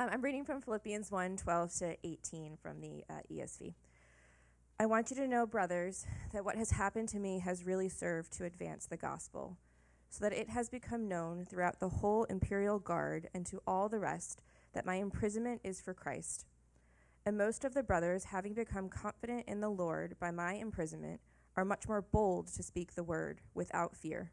Um, I'm reading from Philippians 1 12 to 18 from the uh, ESV. I want you to know, brothers, that what has happened to me has really served to advance the gospel, so that it has become known throughout the whole imperial guard and to all the rest that my imprisonment is for Christ. And most of the brothers, having become confident in the Lord by my imprisonment, are much more bold to speak the word without fear.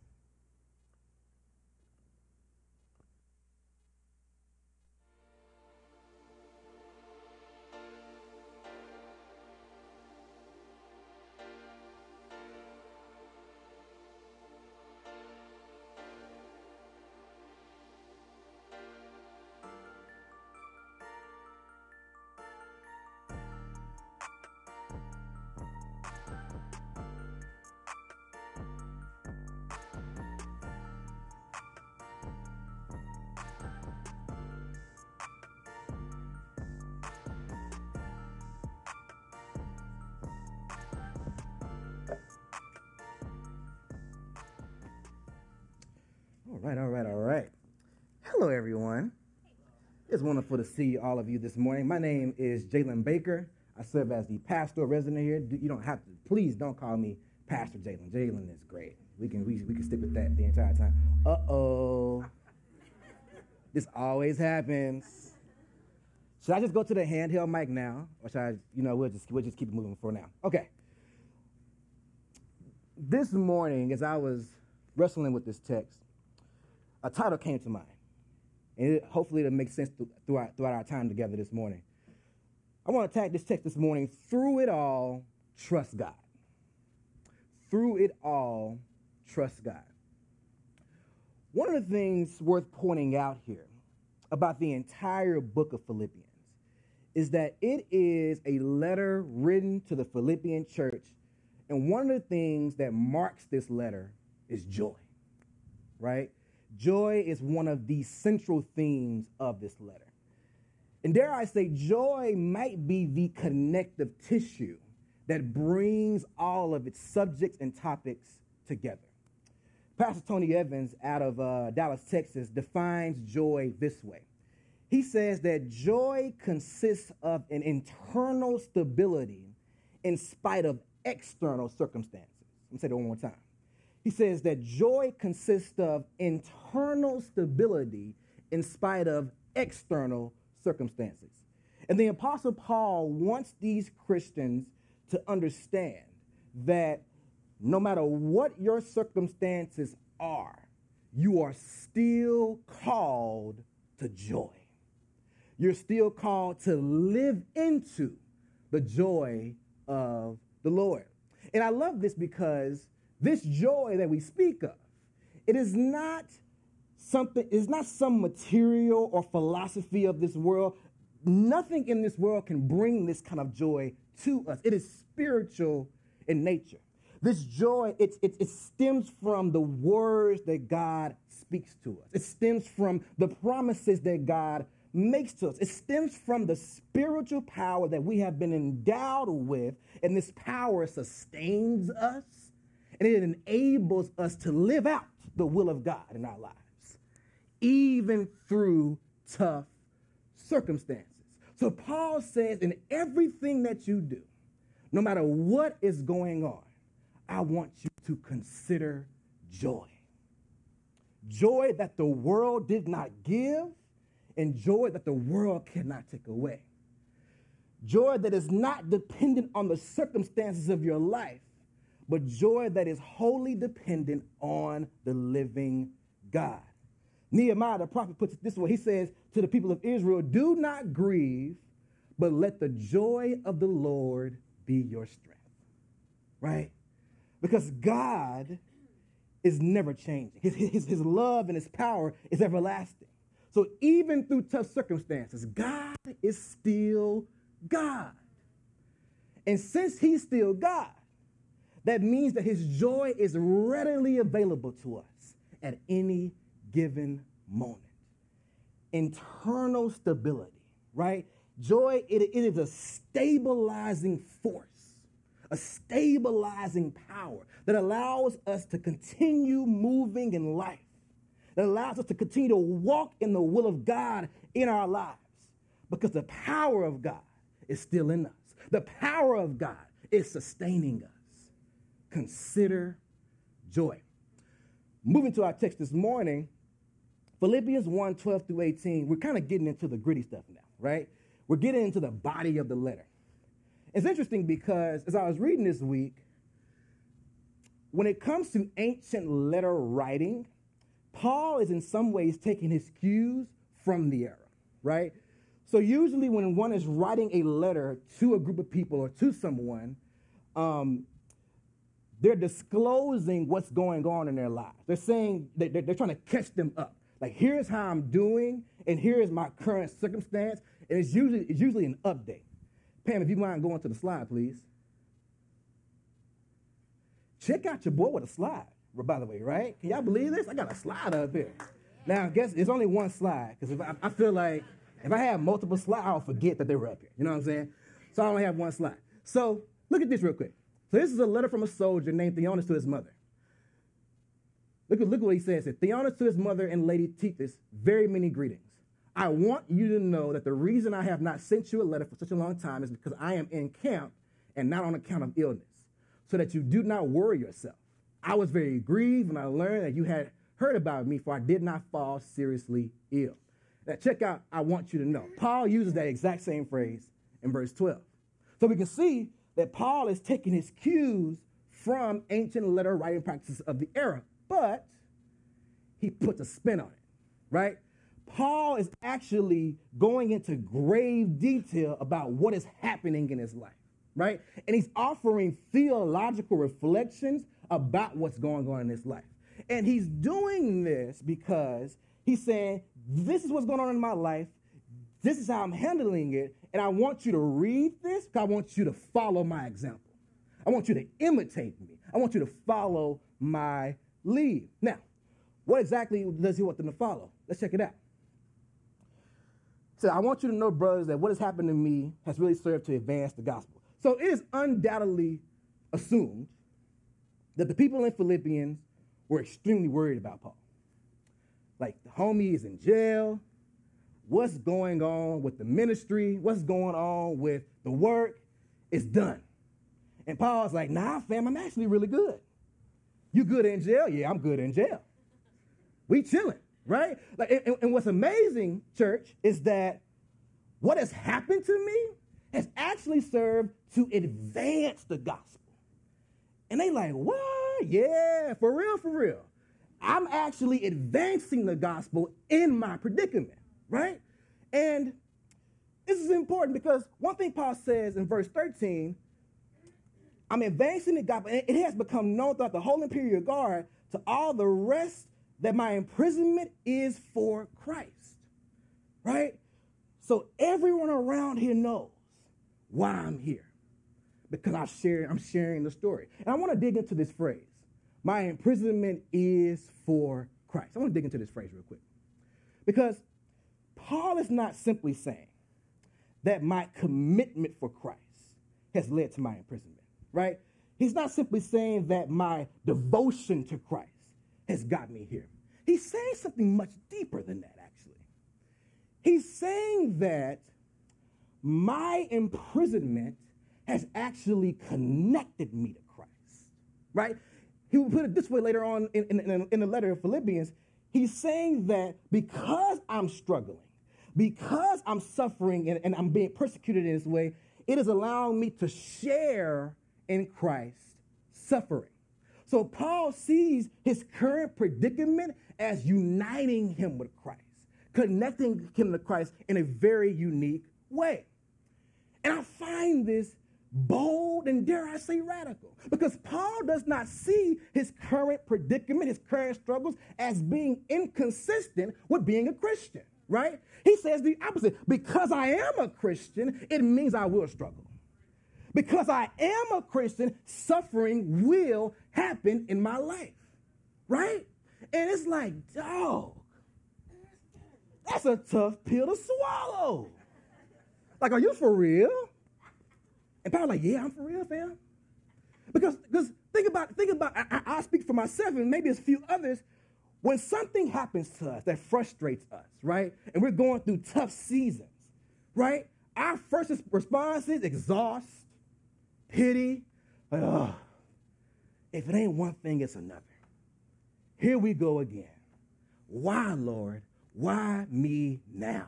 Right, all right, all right. Hello, everyone. It's wonderful to see all of you this morning. My name is Jalen Baker. I serve as the pastoral resident here. You don't have to, please don't call me Pastor Jalen. Jalen is great. We can, we, we can stick with that the entire time. Uh oh. This always happens. Should I just go to the handheld mic now? Or should I, you know, we'll just, we'll just keep moving for now. Okay. This morning, as I was wrestling with this text, a title came to mind. And it, hopefully it'll make sense throughout, throughout our time together this morning. I want to tag this text this morning through it all, trust God. Through it all, trust God. One of the things worth pointing out here about the entire book of Philippians is that it is a letter written to the Philippian church. And one of the things that marks this letter is joy, right? Joy is one of the central themes of this letter. And dare I say, joy might be the connective tissue that brings all of its subjects and topics together. Pastor Tony Evans out of uh, Dallas, Texas, defines joy this way. He says that joy consists of an internal stability in spite of external circumstances. Let me say that one more time. He says that joy consists of internal stability in spite of external circumstances. And the Apostle Paul wants these Christians to understand that no matter what your circumstances are, you are still called to joy. You're still called to live into the joy of the Lord. And I love this because this joy that we speak of, it is not something, it's not some material or philosophy of this world. Nothing in this world can bring this kind of joy to us. It is spiritual in nature. This joy, it, it, it stems from the words that God speaks to us. It stems from the promises that God makes to us. It stems from the spiritual power that we have been endowed with, and this power sustains us and it enables us to live out the will of God in our lives, even through tough circumstances. So Paul says, in everything that you do, no matter what is going on, I want you to consider joy. Joy that the world did not give, and joy that the world cannot take away. Joy that is not dependent on the circumstances of your life, but joy that is wholly dependent on the living God. Nehemiah, the prophet, puts it this way He says to the people of Israel, Do not grieve, but let the joy of the Lord be your strength. Right? Because God is never changing, His, his, his love and His power is everlasting. So even through tough circumstances, God is still God. And since he's still God, that means that his joy is readily available to us at any given moment. Internal stability, right? Joy, it, it is a stabilizing force, a stabilizing power that allows us to continue moving in life, that allows us to continue to walk in the will of God in our lives because the power of God is still in us. The power of God is sustaining us. Consider joy. Moving to our text this morning, Philippians 1 12 through 18, we're kind of getting into the gritty stuff now, right? We're getting into the body of the letter. It's interesting because as I was reading this week, when it comes to ancient letter writing, Paul is in some ways taking his cues from the era, right? So usually when one is writing a letter to a group of people or to someone, um, they're disclosing what's going on in their lives. They're saying they're, trying to catch them up. Like here's how I'm doing, and here's my current circumstance, and it's usually it's usually an update. Pam, if you mind going to the slide, please. Check out your boy with a slide, by the way, right? Can y'all believe this? I got a slide up here. Now, I guess it's only one slide because I, I feel like if I have multiple slides, I'll forget that they were up here. You know what I'm saying? So I only have one slide. So look at this real quick. So this is a letter from a soldier named Theonas to his mother. Look, at, look what he says here. Theonas to his mother and Lady Titus, very many greetings. I want you to know that the reason I have not sent you a letter for such a long time is because I am in camp and not on account of illness, so that you do not worry yourself. I was very grieved when I learned that you had heard about me, for I did not fall seriously ill. Now, check out, I want you to know. Paul uses that exact same phrase in verse 12. So we can see that Paul is taking his cues from ancient letter writing practices of the era, but he puts a spin on it, right? Paul is actually going into grave detail about what is happening in his life, right? And he's offering theological reflections about what's going on in his life. And he's doing this because he's saying this is what's going on in my life. This is how I'm handling it. And I want you to read this because I want you to follow my example. I want you to imitate me. I want you to follow my lead. Now, what exactly does he want them to follow? Let's check it out. So I want you to know, brothers, that what has happened to me has really served to advance the gospel. So it is undoubtedly assumed that the people in Philippians were extremely worried about Paul. Like the homie is in jail. What's going on with the ministry? What's going on with the work? It's done. And Paul's like, nah, fam, I'm actually really good. You good in jail? Yeah, I'm good in jail. We chilling, right? Like, and, and what's amazing, church, is that what has happened to me has actually served to advance the gospel. And they like, what? Yeah, for real, for real. I'm actually advancing the gospel in my predicament, right? And this is important because one thing Paul says in verse 13, I'm advancing the gospel, and it has become known throughout the whole imperial guard to all the rest that my imprisonment is for Christ, right? So everyone around here knows why I'm here because I share, I'm sharing the story. And I want to dig into this phrase my imprisonment is for Christ. I want to dig into this phrase real quick. Because Paul is not simply saying that my commitment for Christ has led to my imprisonment, right? He's not simply saying that my devotion to Christ has got me here. He's saying something much deeper than that, actually. He's saying that my imprisonment has actually connected me to Christ, right? He will put it this way later on in, in, in the letter of Philippians. He's saying that because I'm struggling, because I'm suffering and, and I'm being persecuted in this way, it is allowing me to share in Christ's suffering. So Paul sees his current predicament as uniting him with Christ, connecting him to Christ in a very unique way. And I find this bold and dare I say radical. Because Paul does not see his current predicament, his current struggles as being inconsistent with being a Christian, right? He says the opposite. Because I am a Christian, it means I will struggle. Because I am a Christian, suffering will happen in my life, right? And it's like, dog, that's a tough pill to swallow. Like, are you for real? And Paul like, yeah, I'm for real, fam. Because, because think about, think about, I, I speak for myself and maybe a few others. When something happens to us that frustrates us, right? And we're going through tough seasons, right? Our first response is exhaust, pity, like, oh, if it ain't one thing, it's another. Here we go again. Why, Lord? Why me now?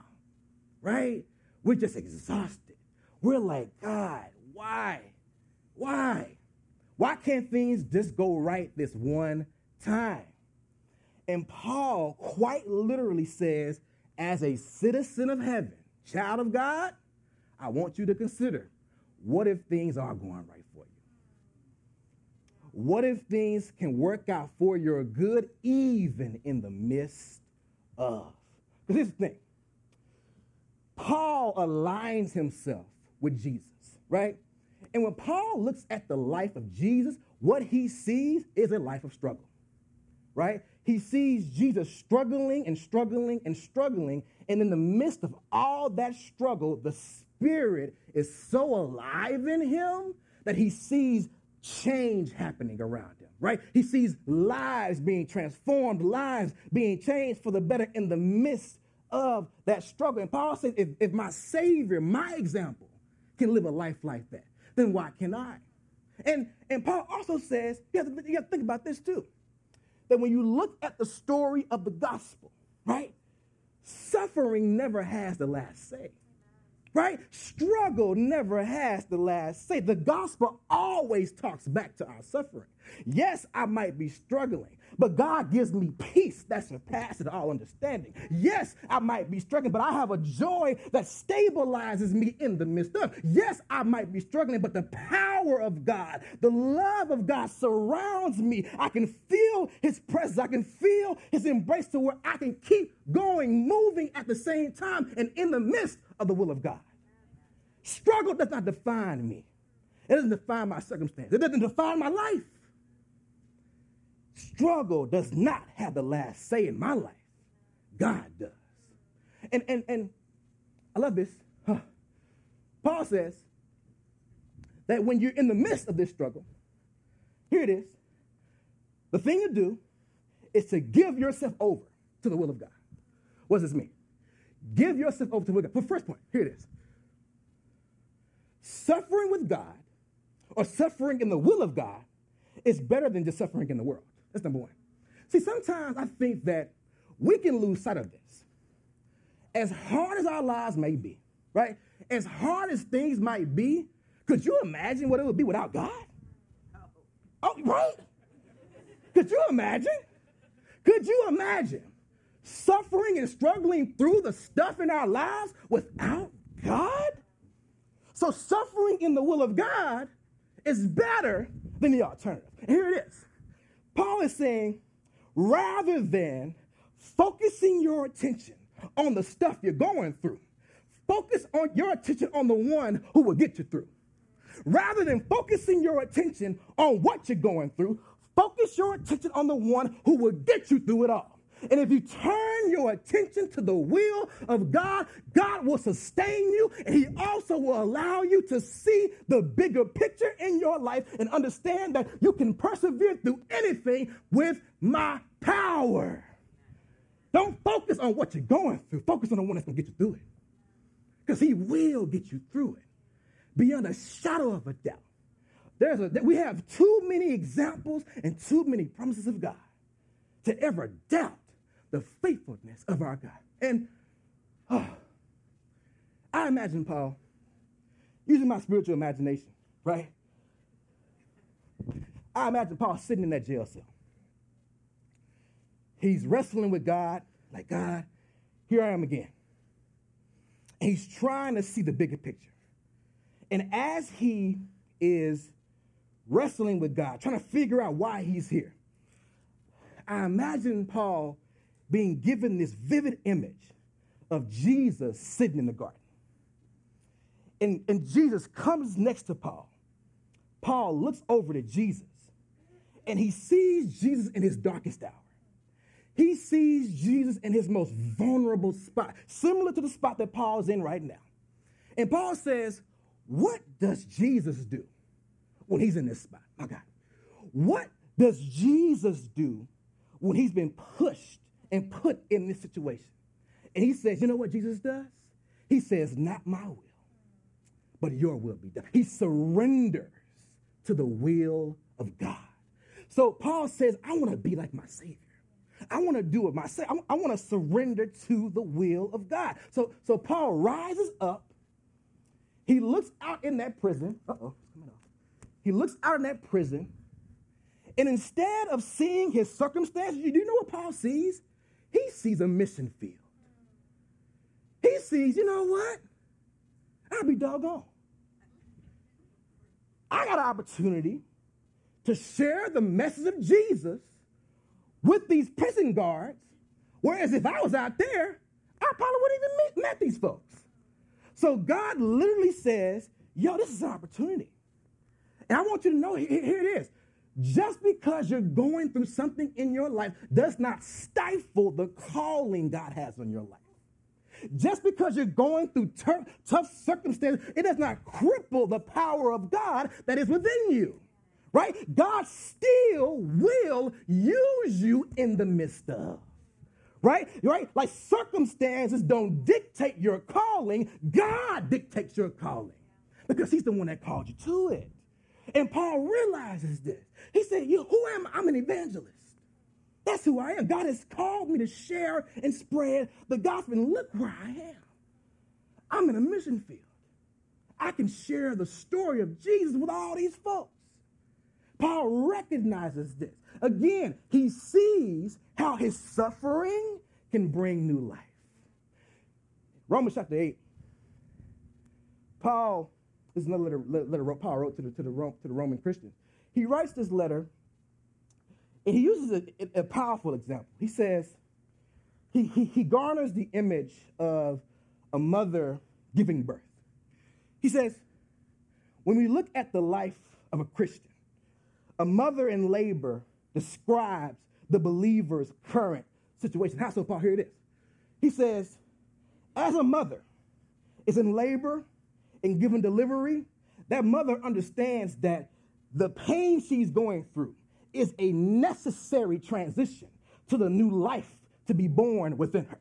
Right? We're just exhausted. We're like, God, why? Why? Why can't things just go right this one time? And Paul quite literally says, as a citizen of heaven, child of God, I want you to consider what if things are going right for you? What if things can work out for your good even in the midst of? Because here's the thing Paul aligns himself with Jesus, right? And when Paul looks at the life of Jesus, what he sees is a life of struggle, right? He sees Jesus struggling and struggling and struggling. And in the midst of all that struggle, the Spirit is so alive in him that he sees change happening around him, right? He sees lives being transformed, lives being changed for the better in the midst of that struggle. And Paul says, if, if my Savior, my example, can live a life like that, then why can I? And, and Paul also says, you have, to, you have to think about this too, that when you look at the story of the gospel, right, suffering never has the last say right? Struggle never has the last say. The gospel always talks back to our suffering. Yes, I might be struggling, but God gives me peace that surpasses all understanding. Yes, I might be struggling, but I have a joy that stabilizes me in the midst of. Yes, I might be struggling, but the power of God, the love of God surrounds me. I can feel his presence. I can feel his embrace to where I can keep going, moving at the same time and in the midst of the will of God. Struggle does not define me. It doesn't define my circumstance. It doesn't define my life. Struggle does not have the last say in my life. God does. And and and I love this. Huh. Paul says that when you're in the midst of this struggle, here it is. The thing to do is to give yourself over to the will of God. What does this mean? Give yourself over to the will of God. But first point, here it is. Suffering with God or suffering in the will of God is better than just suffering in the world. That's number one. See, sometimes I think that we can lose sight of this. As hard as our lives may be, right? As hard as things might be, could you imagine what it would be without God? Oh, oh right? Could you imagine? Could you imagine suffering and struggling through the stuff in our lives without God? So, suffering in the will of God is better than the alternative. And here it is Paul is saying, rather than focusing your attention on the stuff you're going through, focus on your attention on the one who will get you through. Rather than focusing your attention on what you're going through, focus your attention on the one who will get you through it all. And if you turn your attention to the will of God, God will sustain you and He also will allow you to see the bigger picture in your life and understand that you can persevere through anything with my power. Don't focus on what you're going through, focus on the one that's going to get you through it. Because He will get you through it beyond a shadow of a doubt. There's a, we have too many examples and too many promises of God to ever doubt the faithfulness of our God. And oh, I imagine Paul using my spiritual imagination, right? I imagine Paul sitting in that jail cell. He's wrestling with God, like, God, here I am again. And he's trying to see the bigger picture. And as he is wrestling with God, trying to figure out why he's here, I imagine Paul being given this vivid image of Jesus sitting in the garden. And, and Jesus comes next to Paul. Paul looks over to Jesus and he sees Jesus in his darkest hour. He sees Jesus in his most vulnerable spot, similar to the spot that Paul's in right now. And Paul says, What does Jesus do when he's in this spot? My God. What does Jesus do when he's been pushed and put in this situation? And he says, You know what Jesus does? He says, Not my will, but your will be done. He surrenders to the will of God. So Paul says, I want to be like my Savior. I want to do it myself. I, want to surrender to the will of God. So, so Paul rises up. He looks out in that prison. Uh oh, coming off. He looks out in that prison. And instead of seeing his circumstances, you do know what Paul sees? He sees a mission field. He sees, you know what? I'll be doggone. I got an opportunity to share the message of Jesus with these prison guards. Whereas if I was out there, I probably wouldn't even meet, met these folks. So God literally says, yo, this is an opportunity. And I want you to know, here it is. Just because you're going through something in your life does not stifle the calling God has on your life. Just because you're going through ter- tough circumstances, it does not cripple the power of God that is within you. Right? God still will use you in the midst of. Right? Right? Like circumstances don't dictate your calling, God dictates your calling. Because he's the one that called you to it. And Paul realizes this. He said, you, Who am I? I'm an evangelist. That's who I am. God has called me to share and spread the gospel. And look where I am. I'm in a mission field. I can share the story of Jesus with all these folks. Paul recognizes this. Again, he sees how his suffering can bring new life. Romans chapter 8. Paul, this is another letter, letter Paul wrote to the, to, the, to the Roman Christians. He writes this letter and he uses a, a powerful example. He says, he, he, he garners the image of a mother giving birth. He says, when we look at the life of a Christian, a mother in labor describes the believer's current situation. How so, Paul? Here it is. He says, as a mother is in labor and giving delivery, that mother understands that the pain she's going through, is a necessary transition to the new life to be born within her.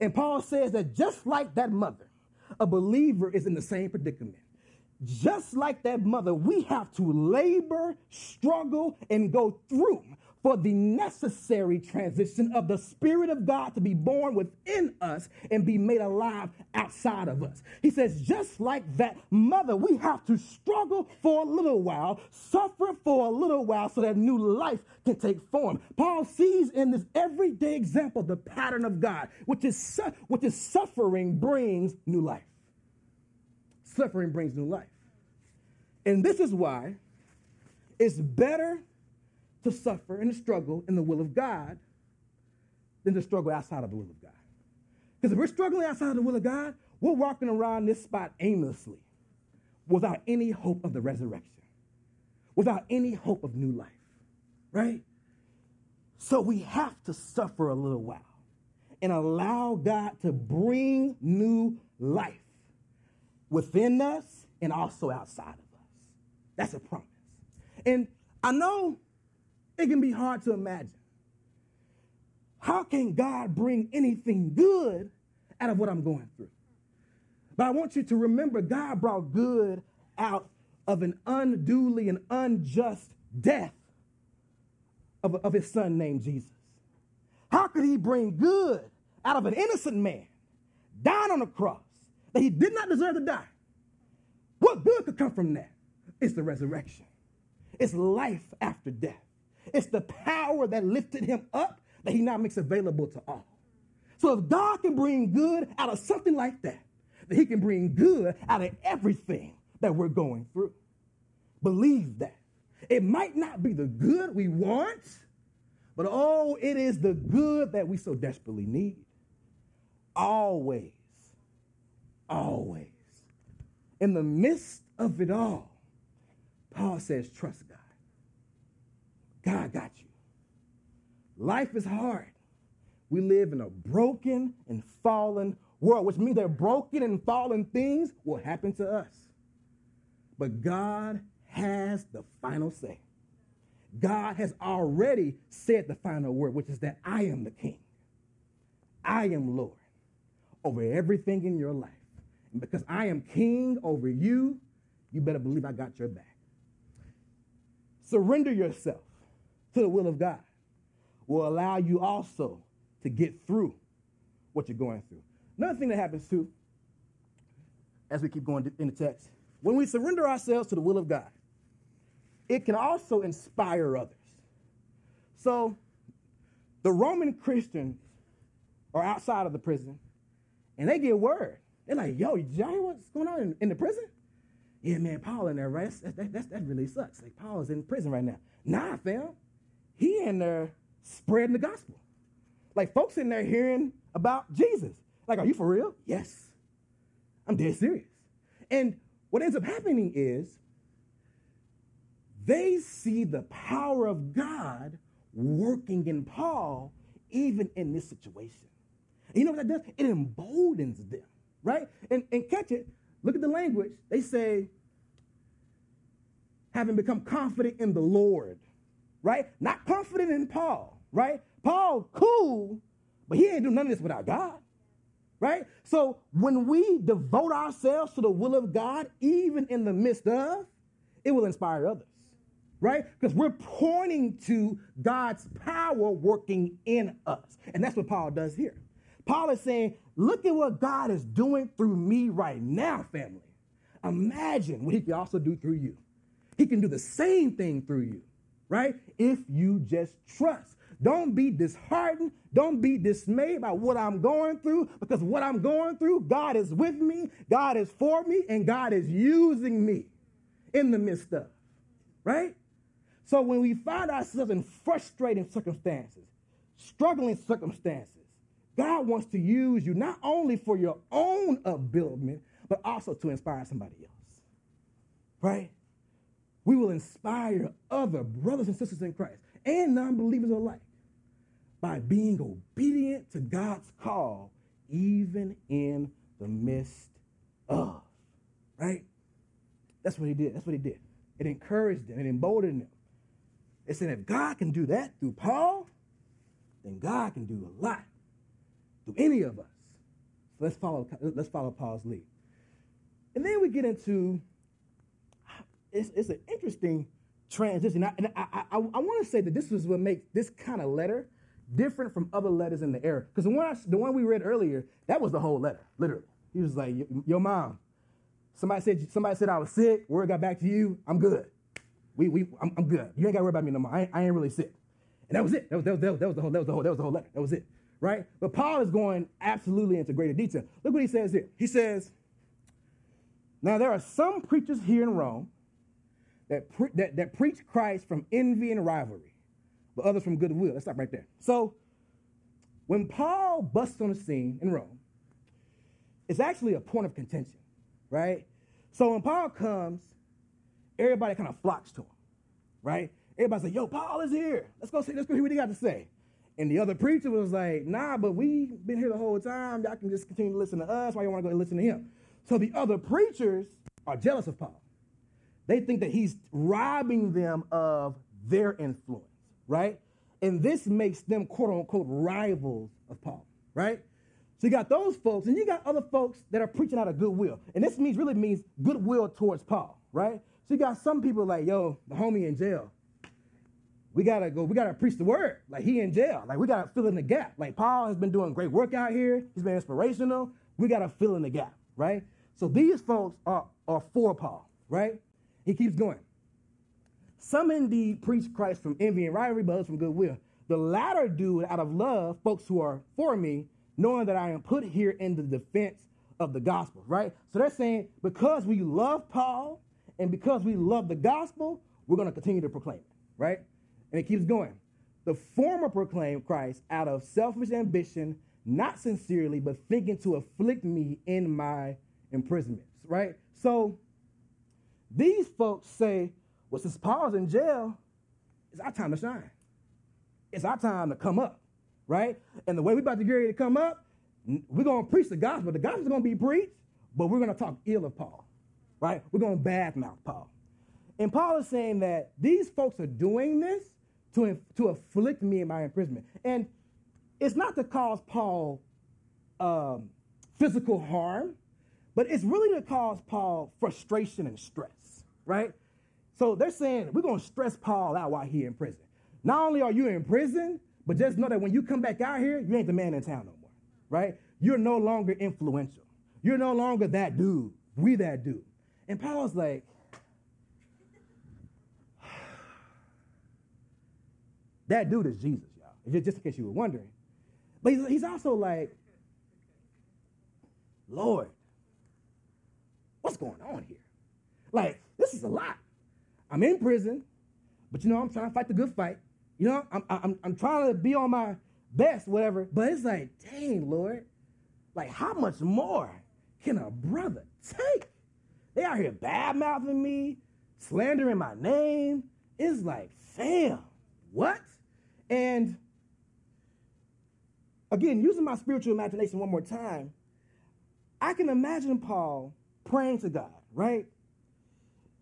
And Paul says that just like that mother, a believer is in the same predicament. Just like that mother, we have to labor, struggle, and go through for the necessary transition of the Spirit of God to be born within us and be made alive outside of us. He says, just like that mother, we have to struggle for a little while, suffer for a little while so that new life can take form. Paul sees in this everyday example the pattern of God, which is, su- which is suffering brings new life. Suffering brings new life. And this is why it's better to suffer and to struggle in the will of God than to struggle outside of the will of God. Because if we're struggling outside of the will of God, we're walking around this spot aimlessly without any hope of the resurrection, without any hope of new life, right? So we have to suffer a little while and allow God to bring new life within us and also outside of us. That's a promise. And I know it can be hard to imagine. How can God bring anything good out of what I'm going through? But I want you to remember God brought good out of an unduly and unjust death of, of his son named Jesus. How could he bring good out of an innocent man dying on a cross that he did not deserve to die? What good could come from that? It's the resurrection, it's life after death. It's the power that lifted him up that he now makes available to all. So if God can bring good out of something like that, then he can bring good out of everything that we're going through. Believe that. It might not be the good we want, but oh, it is the good that we so desperately need. always, always, in the midst of it all, Paul says, trust God. God got you. Life is hard. We live in a broken and fallen world, which means that broken and fallen things will happen to us. But God has the final say. God has already said the final word, which is that I am the king. I am Lord over everything in your life. And because I am king over you, you better believe I got your back. Surrender yourself to the will of God will allow you also to get through what you're going through. Another thing that happens too, as we keep going in the text, when we surrender ourselves to the will of God, it can also inspire others. So the Roman Christians are outside of the prison and they get word. They're like, yo, did y'all hear what's going on in, in the prison? Yeah, man, Paul in there, right? That's, that, that, that really sucks. Like, Paul is in prison right now. Nah, fam. He in there spreading the gospel. Like, folks in there hearing about Jesus. Like, are you for real? Yes. I'm dead serious. And what ends up happening is they see the power of God working in Paul, even in this situation. And you know what that does? It emboldens them, right? And, and catch it, look at the language. They say, having become confident in the Lord, right? Not confident in Paul, right? Paul, cool, but he ain't do none of this without God, right? So when we devote ourselves to the will of God, even in the midst of, it will inspire others right? Because we're pointing to God's power working in us. And that's what Paul does here. Paul is saying, look at what God is doing through me right now, family. Imagine what he can also do through you. He can do the same thing through you, right? If you just trust. Don't be disheartened. Don't be dismayed by what I'm going through because what I'm going through, God is with me, God is for me, and God is using me in the midst of, right? So when we find ourselves in frustrating circumstances, struggling circumstances, God wants to use you not only for your own upliftment, but also to inspire somebody else. Right? We will inspire other brothers and sisters in Christ and non believers alike by being obedient to God's call, even in the midst of. Right? That's what he did. That's what he did. It encouraged them, it emboldened them. It said if God can do that through Paul, then God can do a lot through any of us. So let's follow, let's follow Paul's lead. And then we get into it's, it's an interesting transition. I, and I, I, I, want to say that this is what makes this kind of letter different from other letters in the era. Because the one the one we read earlier, that was the whole letter, literally. He was like, "Your mom, somebody said somebody said I was sick. Word got back to you. I'm good." We, we, I'm, I'm good. You ain't got to worry about me no more. I I ain't really sick. And that was it. That was, that was, that was, that was the whole, that was the whole, that was the whole letter. That was it. Right? But Paul is going absolutely into greater detail. Look what he says here. He says, Now there are some preachers here in Rome that, pre- that, that preach Christ from envy and rivalry, but others from goodwill. Let's stop right there. So when Paul busts on the scene in Rome, it's actually a point of contention, right? So when Paul comes, everybody kind of flocks to him, right? Everybody say, yo, Paul is here. Let's go see, let's go hear what he got to say. And the other preacher was like, nah, but we've been here the whole time. Y'all can just continue to listen to us. Why you want to go listen to him? So the other preachers are jealous of Paul. They think that he's robbing them of their influence, right? And this makes them quote unquote rivals of Paul, right? So you got those folks, and you got other folks that are preaching out of goodwill. And this means really means goodwill towards Paul, right? So you got some people like, yo, the homie in jail. We gotta go, we gotta preach the word. Like he in jail. Like we gotta fill in the gap. Like Paul has been doing great work out here. He's been inspirational. We gotta fill in the gap, right? So these folks are, are for Paul, right? He keeps going. Some indeed preach Christ from envy and rivalry, but others from goodwill. The latter do it out of love, folks who are for me, knowing that I am put here in the defense of the gospel, right? So they're saying because we love Paul and because we love the gospel, we're going to continue to proclaim it, right? And it keeps going. The former proclaim Christ out of selfish ambition, not sincerely, but thinking to afflict me in my imprisonments, right? So these folks say, well, since Paul's in jail, it's our time to shine. It's our time to come up, right? And the way we're about to get ready to come up, we're going to preach the gospel. The gospel's going to be preached, but we're going to talk ill of Paul, right? We're going to badmouth Paul. And Paul is saying that these folks are doing this to, to afflict me in my imprisonment. And it's not to cause Paul um, physical harm, but it's really to cause Paul frustration and stress, right? So they're saying we're going to stress Paul out while he's in prison. Not only are you in prison, but just know that when you come back out here, you ain't the man in town no more, right? You're no longer influential. You're no longer that dude. We that dude. And Paul's like, that dude is Jesus, y'all. Just in case you were wondering. But he's also like, Lord, what's going on here? Like, this is a lot. I'm in prison, but you know, I'm trying to fight the good fight. You know, I'm, I'm, I'm trying to be on my best, whatever. But it's like, dang, Lord, like, how much more can a brother take? They out here bad mouthing me, slandering my name. It's like, fam, what? And again, using my spiritual imagination one more time, I can imagine Paul praying to God, right?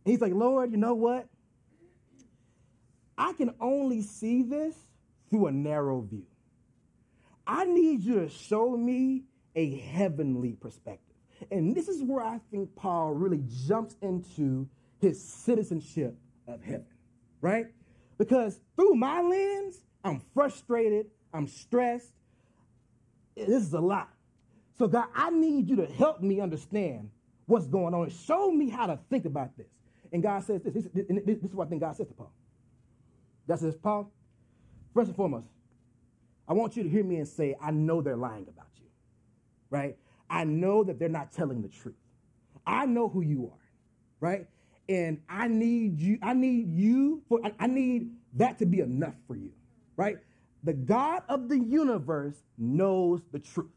He's like, Lord, you know what? I can only see this through a narrow view. I need you to show me a heavenly perspective. And this is where I think Paul really jumps into his citizenship of heaven, right? Because through my lens, I'm frustrated, I'm stressed. This is a lot. So, God, I need you to help me understand what's going on. and Show me how to think about this. And God says this. This, this, this is what I think God says to Paul. God says, Paul, first and foremost, I want you to hear me and say, I know they're lying about you, right? I know that they're not telling the truth. I know who you are, right? And I need you, I need you for, I need that to be enough for you, right? The God of the universe knows the truth.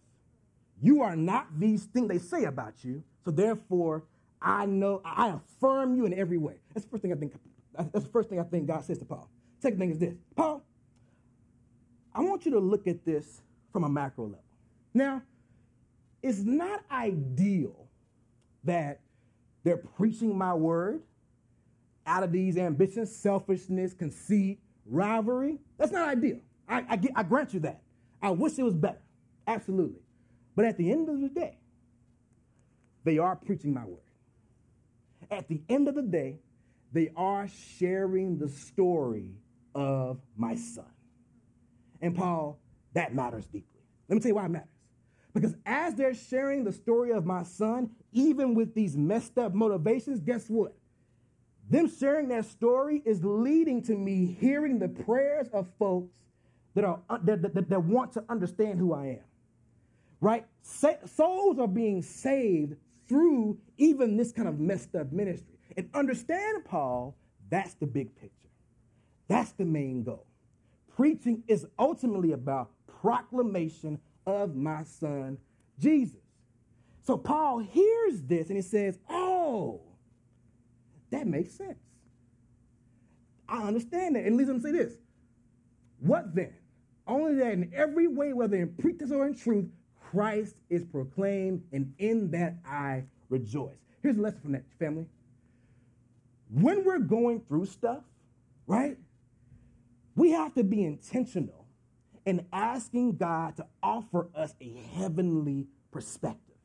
You are not these things they say about you. So therefore, I know I affirm you in every way. That's the first thing I think. That's the first thing I think God says to Paul. Second thing is this, Paul. I want you to look at this from a macro level. Now, it's not ideal that they're preaching my word out of these ambitions, selfishness, conceit, rivalry. That's not ideal. I, I, I grant you that. I wish it was better. Absolutely. But at the end of the day, they are preaching my word. At the end of the day, they are sharing the story of my son. And Paul, that matters deeply. Let me tell you why it matters. Because as they're sharing the story of my son, even with these messed up motivations, guess what? Them sharing that story is leading to me hearing the prayers of folks that, are, uh, that, that, that want to understand who I am right? souls are being saved through even this kind of messed up ministry. And understand, Paul, that's the big picture. That's the main goal. Preaching is ultimately about proclamation of my son, Jesus. So Paul hears this and he says, Oh, that makes sense. I understand that. And leads him to say this What then? Only that in every way, whether in pretense or in truth, Christ is proclaimed, and in that I rejoice. Here's a lesson from that, family. When we're going through stuff, right, we have to be intentional in asking God to offer us a heavenly perspective.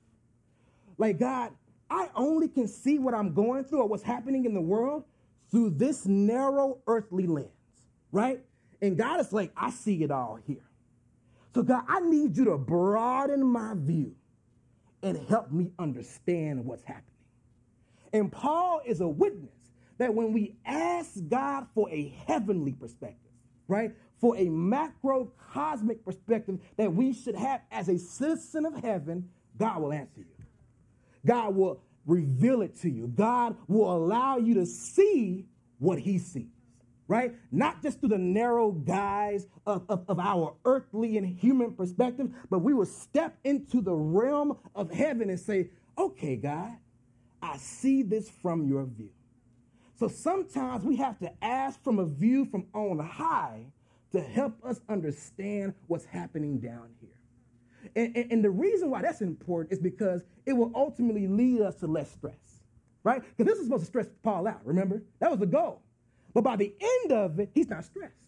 Like, God, I only can see what I'm going through or what's happening in the world through this narrow earthly lens, right? And God is like, I see it all here. So, God, I need you to broaden my view and help me understand what's happening. And Paul is a witness that when we ask God for a heavenly perspective, right, for a macrocosmic perspective that we should have as a citizen of heaven, God will answer you. God will reveal it to you. God will allow you to see what he sees. Right? Not just through the narrow guise of, of, of, our earthly and human perspective, but we will step into the realm of heaven and say, okay, God, I see this from your view. So sometimes we have to ask from a view from on high to help us understand what's happening down here. And, and, and the reason why that's important is because it will ultimately lead us to less stress, right? Because this is supposed to stress Paul out, remember? That was the goal. But by the end of it, he's not stressed.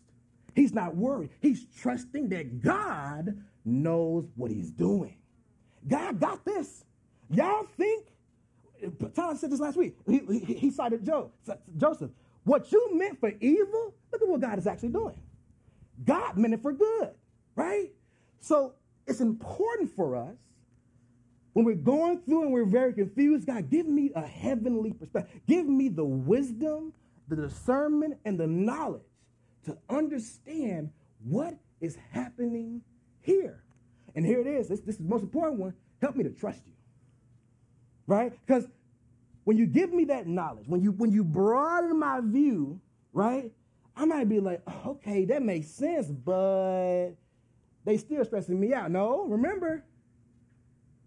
He's not worried. He's trusting that God knows what he's doing. God got this. Y'all think Tyler said this last week. He, he, he cited Joe, Joseph. What you meant for evil, look at what God is actually doing. God meant it for good, right? So it's important for us when we're going through and we're very confused. God, give me a heavenly perspective. Give me the wisdom, the discernment, and the knowledge to understand what is happening here. And here it is. This, this is the most important one. Help me to trust you right? Because when you give me that knowledge, when you when you broaden my view, right? I might be like, oh, okay, that makes sense, but they still stressing me out. No, remember,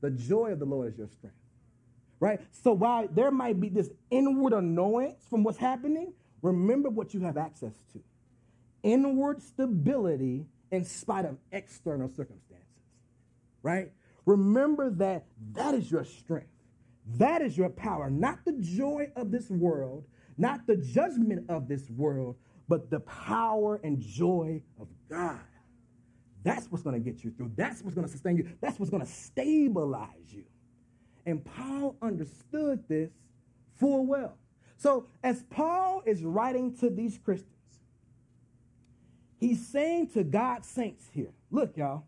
the joy of the Lord is your strength. Right? So while there might be this inward annoyance from what's happening, remember what you have access to. Inward stability in spite of external circumstances. Right? Remember that that is your strength. That is your power, not the joy of this world, not the judgment of this world, but the power and joy of God. That's what's going to get you through. That's what's going to sustain you. That's what's going to stabilize you. And Paul understood this full well. So, as Paul is writing to these Christians, he's saying to God's saints here look, y'all,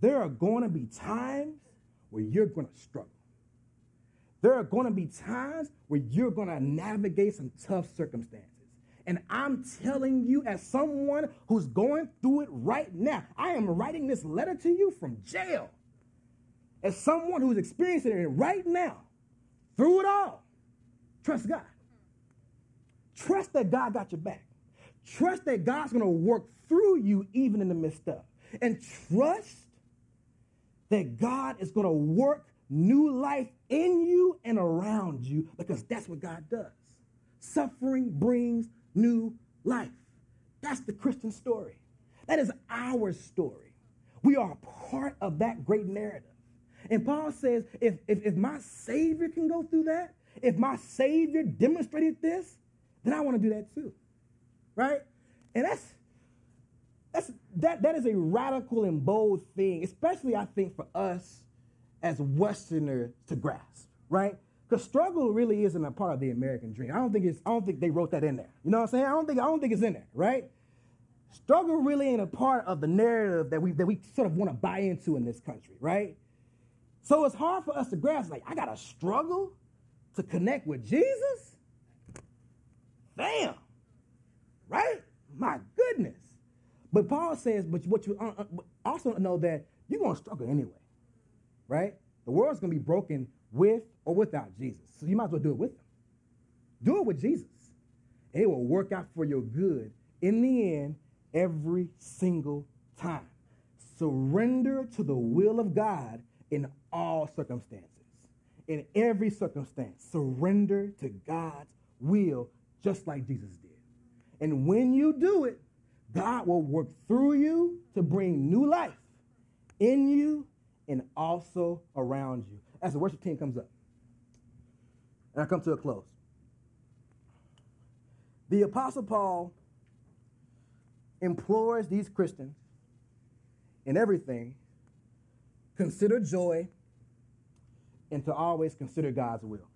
there are going to be times where you're going to struggle. There are going to be times where you're going to navigate some tough circumstances. And I'm telling you, as someone who's going through it right now, I am writing this letter to you from jail. As someone who's experiencing it right now, through it all, trust God. Trust that God got your back. Trust that God's going to work through you even in the midst of. And trust that God is going to work new life in you and around you because that's what God does. Suffering brings new life. That's the Christian story. That is our story. We are part of that great narrative. And Paul says, if, if, if my Savior can go through that, if my Savior demonstrated this, then I want to do that too. Right? And that's that's that that is a radical and bold thing, especially I think for us as Westerners to grasp, right? Because struggle really isn't a part of the American dream. I don't think it's. I don't think they wrote that in there. You know what I'm saying? I don't think. I don't think it's in there, right? Struggle really ain't a part of the narrative that we that we sort of want to buy into in this country, right? So it's hard for us to grasp. Like, I gotta struggle to connect with Jesus. Damn, right? My goodness. But Paul says, but what you uh, uh, also know that you're gonna struggle anyway right? The world's going to be broken with or without Jesus. So you might as well do it with him. Do it with Jesus. And it will work out for your good in the end every single time. Surrender to the will of God in all circumstances. In every circumstance, surrender to God's will just like Jesus did. And when you do it, God will work through you to bring new life in you and also around you. As the worship team comes up, and I come to a close. The Apostle Paul implores these Christians in everything consider joy and to always consider God's will.